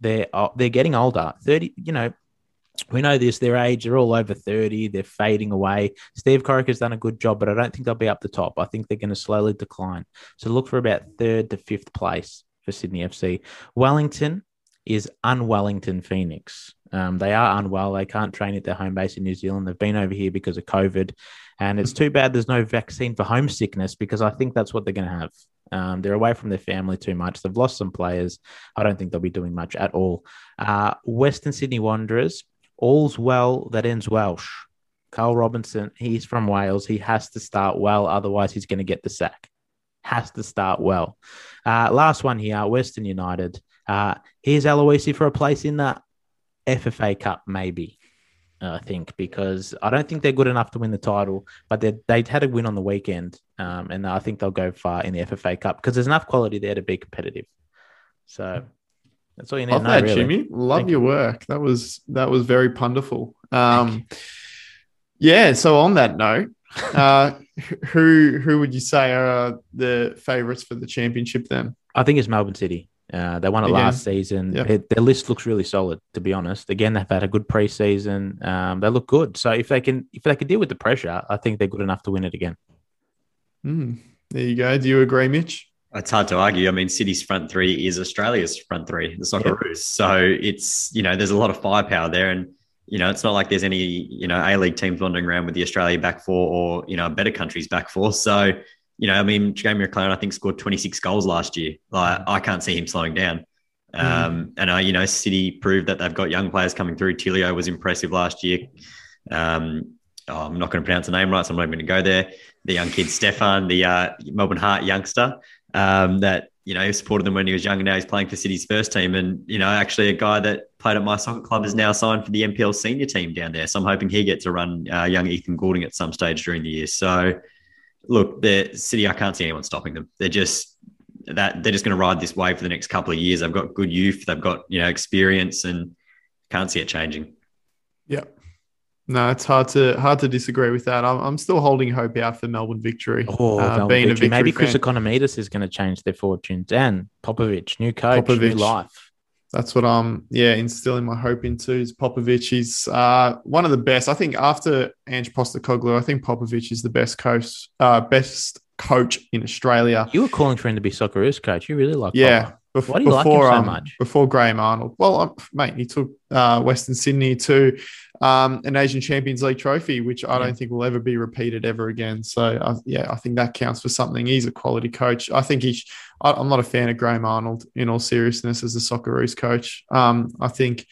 they're uh, they're getting older. Thirty, you know, we know this. Their age, they're all over thirty. They're fading away. Steve Corica has done a good job, but I don't think they'll be up the top. I think they're going to slowly decline. So look for about third to fifth place for Sydney FC. Wellington is unwellington Phoenix. Um, they are unwell. They can't train at their home base in New Zealand. They've been over here because of COVID. And it's too bad there's no vaccine for homesickness because I think that's what they're going to have. Um, they're away from their family too much. They've lost some players. I don't think they'll be doing much at all. Uh, Western Sydney Wanderers, all's well that ends Welsh. Carl Robinson, he's from Wales. He has to start well, otherwise, he's going to get the sack. Has to start well. Uh, last one here Western United. Uh, here's Aloisi for a place in the FFA Cup, maybe. Uh, I think, because I don't think they're good enough to win the title, but they they had a win on the weekend, um, and I think they'll go far in the FFA Cup because there's enough quality there to be competitive. So that's all you need Love to know, that, really. Jimmy. Love Thank your work. That was that was very punderful. Um, yeah. So on that note, uh, who who would you say are the favourites for the championship? Then I think it's Melbourne City. Uh, they won it Again. last season. Yep. Their, their list looks really solid, to be honest. Again, they've had a good preseason. Um, they look good. So if they can, if they can deal with the pressure, I think they're good enough to win it again. Hmm. there you go. Do you agree, Mitch? It's hard to argue. I mean, City's front three is Australia's front three, the Socceroos. So it's, you know, there's a lot of firepower there. And, you know, it's not like there's any, you know, A League teams wandering around with the Australia back four or, you know, better countries back four. So you know, I mean, Jamie Maclaren, I think, scored 26 goals last year. Like, I can't see him slowing down. Um, And, I, you know, City proved that they've got young players coming through. Tilio was impressive last year. Um, oh, I'm not going to pronounce the name right, so I'm not going to go there. The young kid, Stefan, the uh, Melbourne Heart youngster, um, that, you know, supported them when he was young. And now he's playing for City's first team. And, you know, actually a guy that played at my soccer club is now signed for the NPL senior team down there. So I'm hoping he gets a run uh, young Ethan Goulding at some stage during the year. So, look, the City, I can't see anyone stopping them. They're just that they're just going to ride this wave for the next couple of years. They've got good youth, they've got you know experience, and can't see it changing. Yeah. No, it's hard to hard to disagree with that. I'm, I'm still holding hope out for Melbourne victory. Oh, uh, Melbourne being a victory. victory maybe Chris fan. Ikonomidis is going to change their fortunes. And Popovic, new coach, new life. That's what I'm, yeah, instilling my hope into is Popovic. He's uh, one of the best. I think after Ange Postecoglou, I think Popovic is the best coach, uh, best coach in Australia. You were calling for him to be Socceroos coach. You really like Yeah. Bef- Why do you like him before, so um, much? Before Graham Arnold. Well, um, mate, he took uh, Western Sydney to um, an Asian Champions League trophy, which I don't think will ever be repeated ever again. So, yeah, I think that counts for something. He's a quality coach. I think he's. I, I'm not a fan of Graham Arnold in all seriousness as a Socceroos coach. Um, I think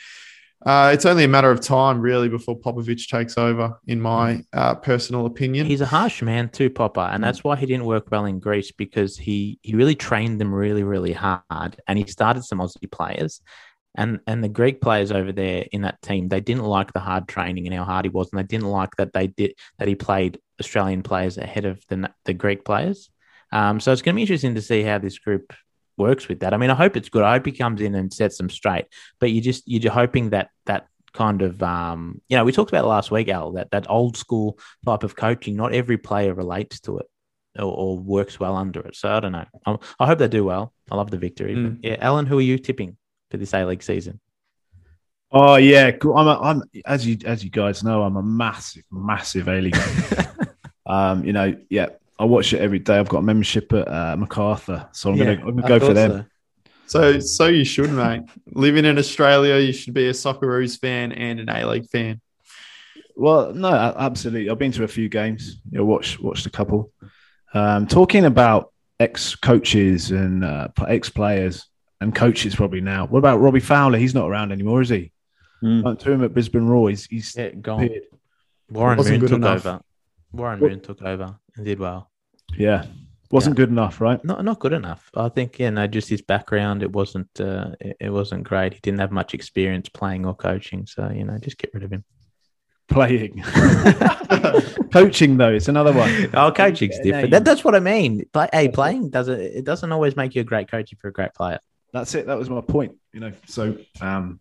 uh, it's only a matter of time, really, before Popovic takes over, in my uh, personal opinion. He's a harsh man too, Popper, and that's why he didn't work well in Greece because he he really trained them really really hard, and he started some Aussie players, and and the Greek players over there in that team they didn't like the hard training and how hard he was, and they didn't like that they did that he played Australian players ahead of the the Greek players. Um, so it's going to be interesting to see how this group works with that. I mean, I hope it's good. I hope he comes in and sets them straight. But you just you're hoping that that kind of um, you know we talked about last week, Al, that that old school type of coaching. Not every player relates to it or, or works well under it. So I don't know. I, I hope they do well. I love the victory. Mm. yeah, Alan, who are you tipping for this A League season? Oh yeah. I'm, a, I'm as you as you guys know, I'm a massive, massive A League. um, you know, yeah, I watch it every day. I've got a membership at uh, Macarthur, so I'm gonna, I'm gonna go for them. So, so you should, mate. Living in Australia, you should be a Socceroos fan and an A League fan. Well, no, absolutely. I've been to a few games. You know, watched watched a couple. Um, talking about ex coaches and uh, ex players and coaches probably now. What about Robbie Fowler? He's not around anymore, is he? Mm. Went to him at Brisbane Roar. He's, he's Yeah, gone. disappeared. Warren Moore took enough. over. Warren Well- Moore took over and did well. Yeah, wasn't good enough, right? Not not good enough. I think yeah, no, just his background. It wasn't uh, it, it wasn't great. He didn't have much experience playing or coaching. So you know, just get rid of him. Playing, coaching though, it's another one. Oh, coaching's Yeah, different. That, that's what I mean. Play, hey, playing doesn't it doesn't always make you a great coach if you're a great player. That's it. That was my point. You know, so um,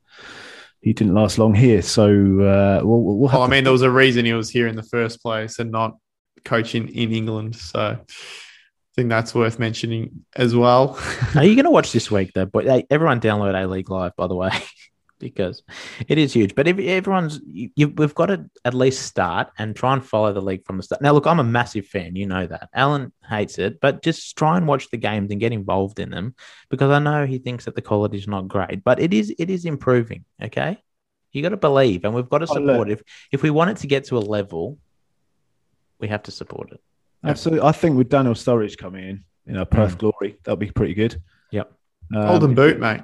he didn't last long here. So uh, we'll, we'll have Well, I mean, there was a reason he was here in the first place and not coaching in England. So I think that's worth mentioning as well. Are you going to watch this week though? But hey, everyone download A League Live, by the way, because it is huge. But if everyone's, you, you, we've got to at least start and try and follow the league from the start. Now, look, I'm a massive fan. You know that. Alan hates it, but just try and watch the games and get involved in them because I know he thinks that the quality is not great, but it is. It is improving. Okay, you got to believe, and we've got to support. If if we want it to get to a level, we have to support it. absolutely. I think with Daniel Sturridge coming in, you know, Perth Glory, that'll be pretty good. Yep. Um, Golden boot, mate.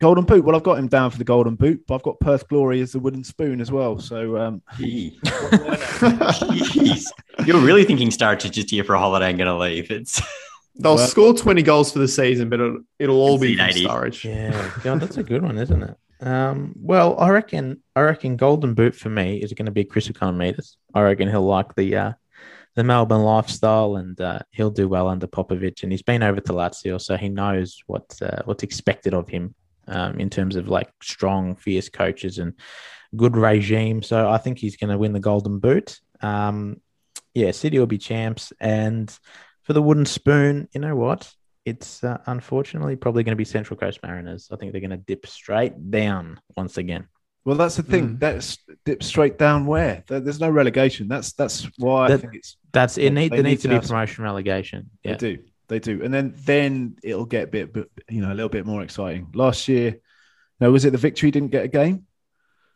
Golden boot. Well, I've got him down for the golden boot, but I've got Perth Glory as the wooden spoon as well. So um, Gee. Jeez. You're really thinking Starch is just here for a holiday and going to leave. It's They'll Well- score 20 goals for the season, but it'll, it'll all be from Concede 80. Sturridge. Yeah, God, that's a good one, isn't it? Um, well, I reckon, I reckon Golden Boot for me is going to be Chris Ikonomidis. I reckon he'll like the uh, the Melbourne lifestyle, and uh, he'll do well under Popovic. And he's been over to Lazio, so he knows what uh, what's expected of him um, in terms of like strong, fierce coaches and good regime. So I think he's going to win the Golden Boot. Um, yeah, City will be champs, and for the wooden spoon, you know what? It's uh, unfortunately probably going to be Central Coast Mariners. I think they're going to dip straight down once again. well, that's the thing. Mm. That's dip straight down where there's no relegation. That's that's why I think it's That's it. Need they there need needs to to be have some- promotion relegation. they Yeah, do they do, and then then it'll get a bit, bit you know a little bit more exciting. Last year, no, was it the victory didn't get a game,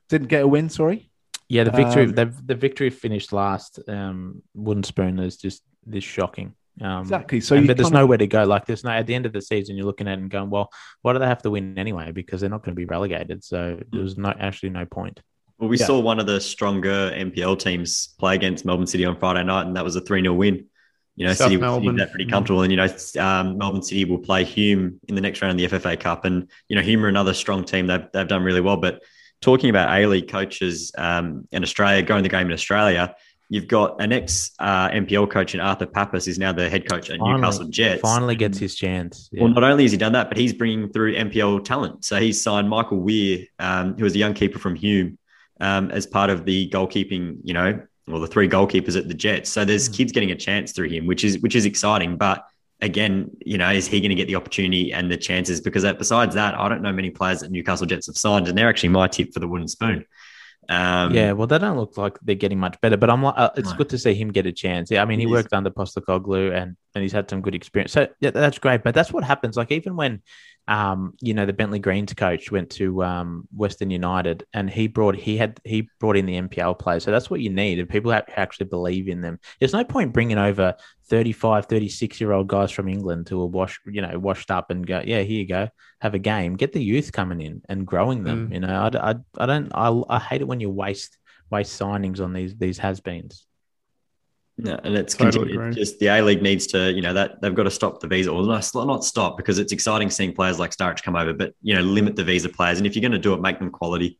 didn't get a win? Sorry. yeah. The victory, Um, the, the victory finished last. Um, wooden spoon is just this shocking. Um, Exactly. So and- but there's nowhere to go. Like there's no at the end of the season, you're looking at it and going, well, why do they have to win anyway? Because they're not going to be relegated. So there's no actually no point. Well, we Yeah. saw one of the stronger NPL teams play against Melbourne City on Friday night, and that was a 3 0 win. You know, South City, City Melbourne. did that pretty comfortable. And, you know, um, Melbourne City will play Hume in the next round of the FFA Cup. And, you know, Hume are another strong team. They've, they've done really well. But talking about A League coaches um, in Australia, going the game in Australia, you've got an ex uh, NPL coach in Arthur Papas, is now the head coach at Finally- Newcastle Jets. Finally gets his chance. Yeah. Well, not only has he done that, but he's bringing through NPL talent. So he's signed Michael Weier, um, who was a young keeper from Hume, um, as part of the goalkeeping, you know, well, the three goalkeepers at the Jets. So there's Mm. kids getting a chance through him, which is which is exciting. But again, you know, is he going to get the opportunity and the chances? Because that, besides that, I don't know many players that Newcastle Jets have signed, and they're actually my tip for the wooden spoon. Um, yeah, well, they don't look like they're getting much better, but I'm like, uh, it's No. good to see him get a chance. Yeah, I mean, he It is. worked under Postecoglou and and he's had some good experience. So yeah, that's great. But that's what happens. Like even when, um, you know, the Bentleigh Greens coach went to um Western United and he brought he had he brought in the NPL players. So that's what you need, and people have, actually believe in them. There's no point bringing over 35, 36 year old guys from England who are washed, you know, washed up and go, yeah, here you go, have a game. Get the youth coming in and growing them. Mm. You know, I, I, I don't, I, I hate it when you waste waste signings on these these has-beens. Yeah, and it's Totally continued. Just the A League needs to, you know, that they've got to stop the visa, or not not stop because it's exciting seeing players like Sturridge come over, but you know, limit the visa players. And if you're going to do it, make them quality.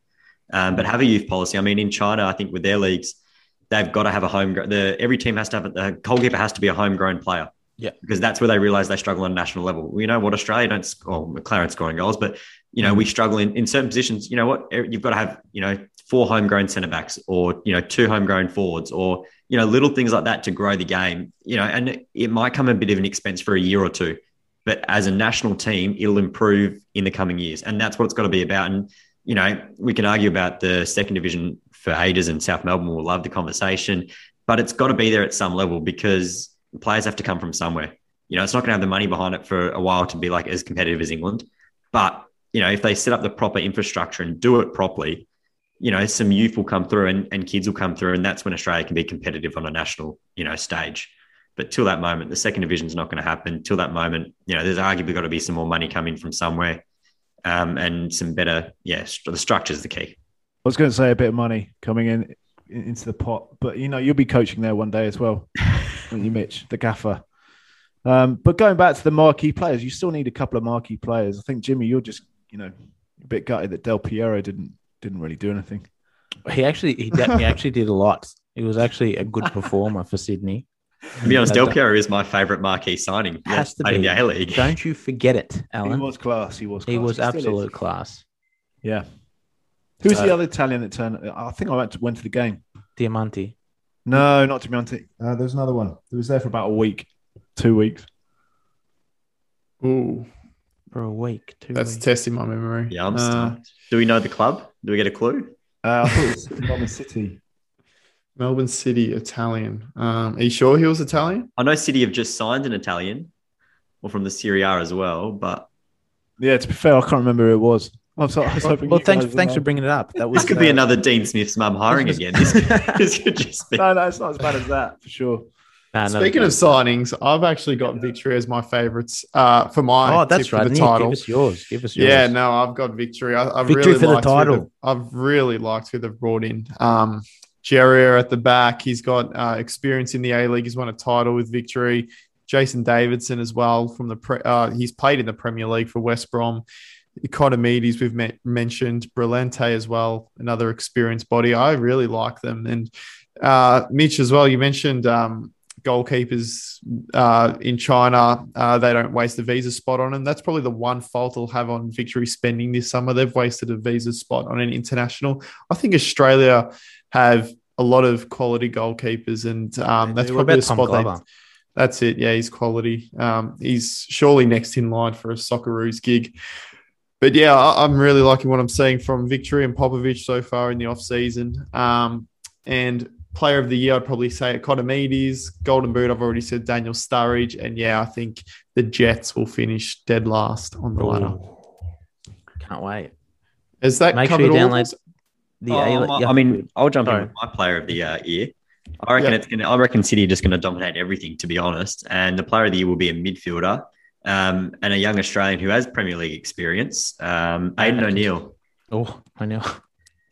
Um, but have a youth policy. I mean, in China, I think with their leagues, they've got to have a home. The every team has to have a, the goalkeeper has to be a homegrown player. Yeah. because that's where they realize they struggle on a national level. You know what? Australia don't. sc- Well, McLaren scoring goals, but you know we struggle in, in certain positions. You know what? You've got to have you know four homegrown centre backs, or you know two homegrown forwards, or you know little things like that to grow the game. You know, and it, might come a bit of an expense for a year or two, but as a national team, it'll improve in the coming years, and that's what it's got to be about. And you know, we can argue about the second division for ages, and South Melbourne will love the conversation, but it's got to be there at some level because players have to come from somewhere. You know, it's not going to have the money behind it for a while to be like as competitive as England, but you know, if they set up the proper infrastructure and do it properly, you know, some youth will come through and, and kids will come through, and that's when Australia can be competitive on a national, you know, stage. But till that moment, the second division is not going to happen. Till that moment, you know, there's arguably got to be some more money coming from somewhere, um, and some better, yeah, the structure is the key. I was going to say a bit of money coming in in- into the pot, but you know you'll be coaching there one day as well, won't you, Mitch, the gaffer. Um, but going back to the marquee players, you still need a couple of marquee players. I think Jimmy, you're just you know a bit gutted that Del Piero didn't didn't really do anything. He actually he, de- he actually did a lot. He was actually a good performer for Sydney. To be honest, Has Del Piero is my favourite marquee signing. Has to played in be. the A League. Don't you forget it, Alan. He was class. He was. Class. He was still is. absolute class. Yeah. Who's So- the other Italian that turned? I think I went to, went to the game. Diamanti. No, not Diamanti. Uh, there's another one. It was there for about a week, two weeks. Ooh, For a week, two that's weeks. testing my memory. Yeah, I'm Uh. Do we know the club? Do we get a clue? Uh, I thought it was Melbourne City. Melbourne City Italian. Um, are you sure he was Italian? I know City have just signed an Italian, or from the Serie A as well, but Yeah, to be fair, I can't remember who it was. I'm sorry. I was Well, hoping well, thanks thanks for bringing it up. That was this could be uh, another Dean Smith's mum hiring again. This could, this could just be. No, no, it's not as bad as that for sure. Nah, Speaking of signings, I've actually got Victory as my favourites uh, for my oh, that's right. the title. give us yours. Give us yours. Yeah, no, I've got Victory. I, I've Victory really for the liked who title. they've- I've really liked who they've brought in. Um, Geria at the back. He's got uh, experience in the A League. He's won a title with Victory. Jason Davidson as well from the pre- uh, he's played in the Premier League for West Brom. Ikonomidis we've met, mentioned, Brillante as well, another experienced body. I really like them, and uh, Mitch as well. You mentioned um, goalkeepers uh, in China. Uh, they don't waste a visa spot on them. That's probably the one fault they'll have on Victory spending this summer. They've wasted a visa spot on an international. I think Australia have a lot of quality goalkeepers, and um, that's probably Tom spot they that's it. Yeah, he's quality. Um, he's surely next in line for a Socceroos gig. But yeah, I, I'm really liking what I'm seeing from Victory and Popovic so far in the off season. Um, and player of the year, I'd probably say Ikonomidis. Golden Boot, I've already said Daniel Sturridge. And yeah, I think the Jets will finish dead last on the ladder. Can't wait. Is that Make sure you all? download the Oh, A- yeah. I mean, I'll jump Sorry. in with my player of the uh, year. I reckon Yeah. it's gonna. I reckon City are just gonna dominate everything, to be honest. And the player of the year will be a midfielder, um, and a young Australian who has Premier League experience, um, Aiden O'Neill. Oh, I know.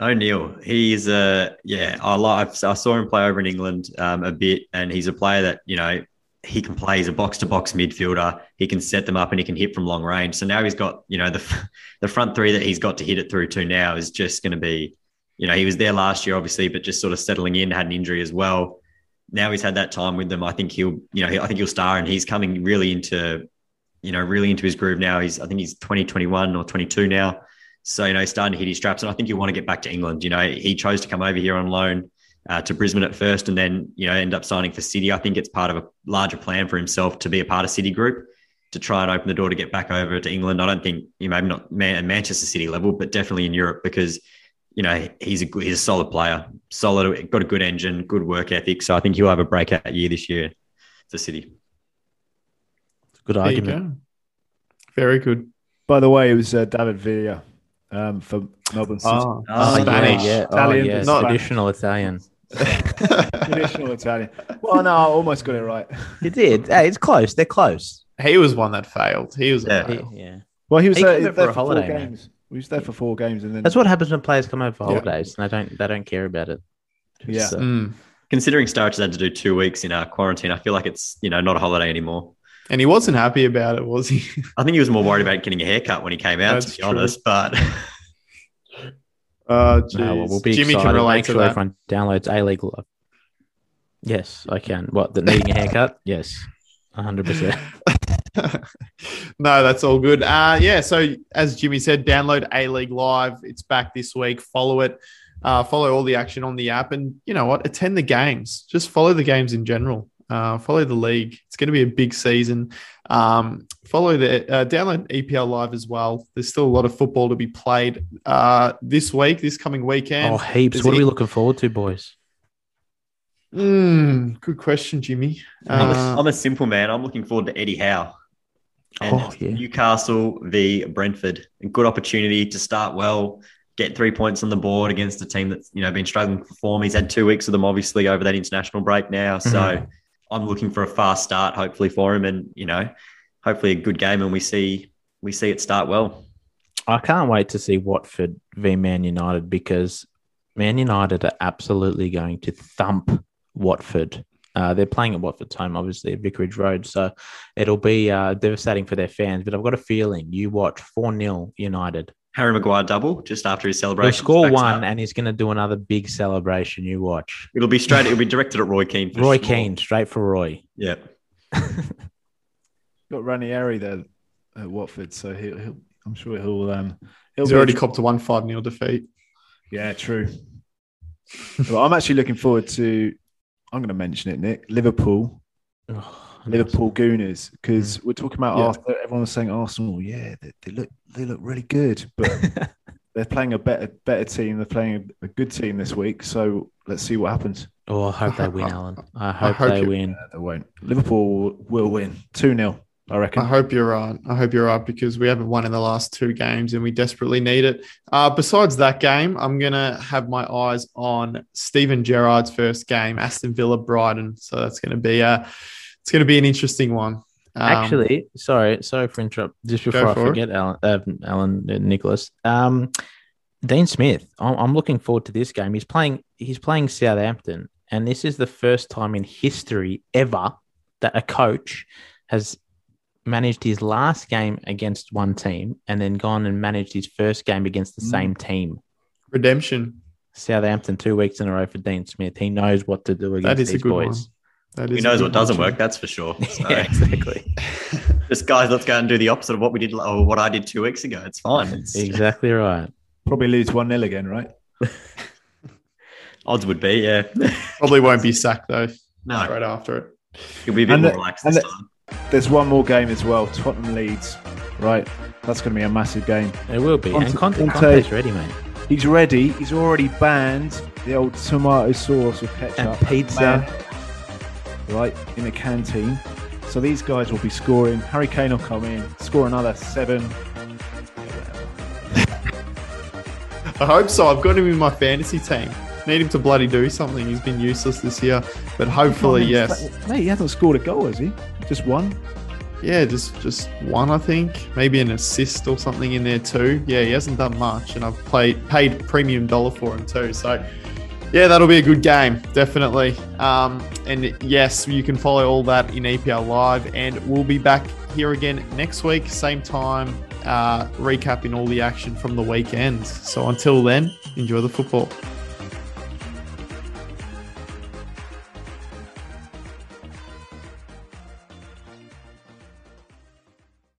O'Neill, he's a yeah. I like. I saw him play over in England um, a bit, and he's a player that you know he can play. He's a box to box midfielder. He can set them up, and he can hit from long range. So now he's got you know the the front three that he's got to hit it through to now is just going to be, you know, he was there last year obviously, but just sort of settling in, had an injury as well. Now he's had that time with them. I think he'll, you know, I think he'll star, and he's coming really into, you know, really into his groove now. He's I think he's twenty twenty one or 22 now. So, you know, he's starting to hit his straps. And I think he'll want to get back to England. You know, he chose to come over here on loan uh, to Brisbane at first and then, you know, end up signing for City. I think it's part of a larger plan for himself to be a part of City Group to try and open the door to get back over to England. I don't think, you know, maybe not Man- at Manchester City level, but definitely in Europe because, you know, he's a, good- he's a solid player, solid, got a good engine, good work ethic. So I think he'll have a breakout year this year for City. Good There argument. go. Very good. By the way, it was uh, David Villa um, for Melbourne City. Oh, Oh, Spanish. Yeah, Italian, oh, yeah. not- traditional Italian. Traditional Italian. Well, no, I almost got it right. You did. Hey, it's close. They're close. he was one that failed. He was a Yeah. fail. Yeah. Well, he was He there, came over there for a for four holiday, man. games. He was there for four games, and then That's what happens when players come over for Yeah. holidays and they don't they don't care about it. Yeah. So- Mm. Considering Sturridge had to do two weeks in uh, quarantine, I feel like it's, you know, not a holiday anymore. And he wasn't happy about it, was he? I think he was more worried about getting a haircut when he came out, That's to be true. honest. But Oh, No, well, we'll be Jimmy excited. can relate Make to sure that. everyone downloads A League Live. Yes, I can. What, the needing a haircut? Yes, 100%. no, that's all good. Uh, yeah, so as Jimmy said, download A League Live. It's back this week. Follow it. Uh, follow all the action on the app, and you know what? Attend the games. Just follow the games in general. Uh, follow the league. It's going to be a big season. Um, follow the uh, download EPL Live as well. There's still a lot of football to be played uh, this week, this coming weekend. Oh, heaps. There's What are we looking forward to, boys? Mm, good question, Jimmy. I'm, a, Uh, I'm a simple man. I'm looking forward to Eddie Howe. And Oh, yeah. Newcastle v Brentford. A good opportunity to start well, get three points on the board against a team that's you know been struggling for form. He's had two weeks of them, obviously, over that international break now. So Mhm. I'm looking for a fast start, hopefully for him, and you know, hopefully a good game, and we see we see it start well. I can't wait to see Watford v Man United because Man United are absolutely going to thump Watford. Uh, they're playing at Watford's home, obviously, at Vicarage Road. So it'll be uh, devastating for their fans. But I've got a feeling you watch 4 0 United. Harry Maguire double just after his He'll celebration. score one up. and he's going to do another big celebration. You watch. It'll be straight. It'll be directed at Roy Keane. For Roy sure. Keane, straight for Roy. Yeah. got Ranieri there at Watford, so he'll, he'll I'm sure he'll um he'll he's be- already copped a one five 0 defeat. Yeah, true. well, I'm actually looking forward to. I'm going to mention it, Nick. Liverpool, Oh, Liverpool Gooners, because we're talking about Yeah. Arsenal. Everyone was saying Arsenal. Yeah, they, they look they look really good, but they're playing a better better team. They're playing a, a good team this week. So let's see what happens. Oh, I hope they win, Alan. I hope, hope they win. Uh, they won't. Liverpool will win two 0 I reckon. I hope you're right. I hope you're right because we haven't won in the last two games and we desperately need it. Uh, besides that game, I'm going to have my eyes on Steven Gerrard's first game, Aston Villa Brighton. So that's going to be a, it's going to be an interesting one. Um, Actually, sorry, sorry for interrupt. Just before I it. forget, Alan, uh, Alan, uh, Nicholas, um, Dean Smith. I'm, I'm looking forward to this game. He's playing. He's playing Southampton, and this is the first time in history ever that a coach has managed his last game against one team and then gone and managed his first game against the Mm. same team. redemption. Southampton two weeks in a row for Dean Smith. He knows what to do against That is a these good boys. one. That He knows what doesn't work. That's for sure. So, Yeah, exactly. just guys, let's go and do the opposite of what we did or what I did two weeks ago. It's fine. It's, exactly right. Probably lose one 0 again, right? Odds would be, yeah. Probably won't be sacked though. no, Right after it. he'll be a bit And more the- relaxed this the- time. There's one more game as well. Tottenham Leeds, right? That's going to be a massive game. It will be. Conte- and Conte, Conte- Conte's ready, mate. He's ready. He's already banned the old tomato sauce with ketchup And pizza. Right in the canteen. So these guys will be scoring. Harry Kane will come in, score another seven. I hope so. I've got him in my fantasy team. Need him to bloody do something. He's been useless this year, but hopefully, yes. Mate, he hasn't scored a goal, has he? Just one. Yeah, just just one, I think. Maybe an assist or something in there too. Yeah, he hasn't done much, and I've played paid premium dollar for him too. So, yeah, that'll be a good game, definitely. Um, and yes, you can follow all that in EPL Live, and we'll be back here again next week, same time, uh, recapping all the action from the weekend. So until then, enjoy the football.